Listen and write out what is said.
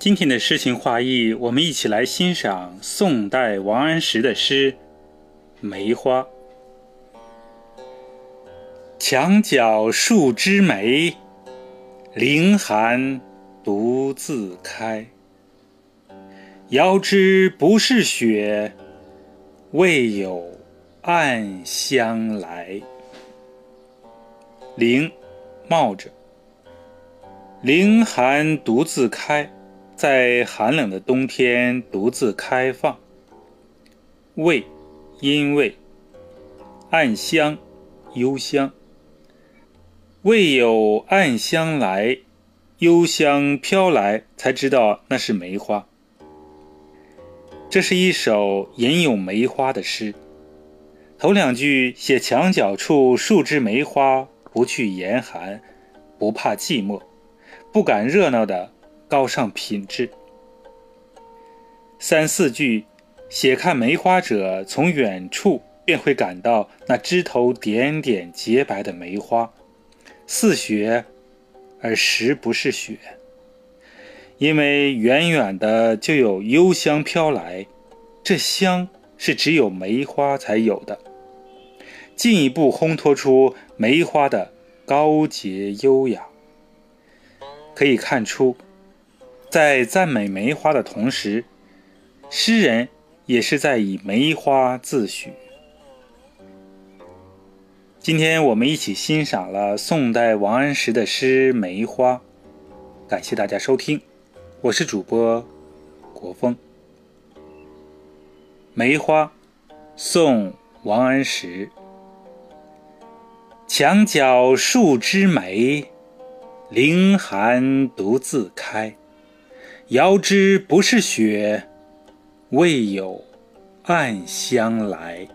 今天的诗情画意，我们一起来欣赏宋代王安石的诗《梅花》。墙角数枝梅，凌寒独自开。遥知不是雪，为有暗香来。凌，冒着。凌寒独自开。在寒冷的冬天独自开放。味，因为暗香，幽香。未有暗香来，幽香飘来，才知道那是梅花。这是一首吟咏梅花的诗。头两句写墙角处数枝梅花，不惧严寒，不怕寂寞，不赶热闹的。高尚品质。三四句写看梅花者，从远处便会感到那枝头点点洁白的梅花，似雪，而实不是雪。因为远远的就有幽香飘来，这香是只有梅花才有的，进一步烘托出梅花的高洁优雅。可以看出。在赞美梅花的同时，诗人也是在以梅花自诩。今天我们一起欣赏了宋代王安石的诗《梅花》，感谢大家收听，我是主播国风。《梅花》，宋·王安石。墙角数枝梅，凌寒独自开。遥知不是雪，为有暗香来。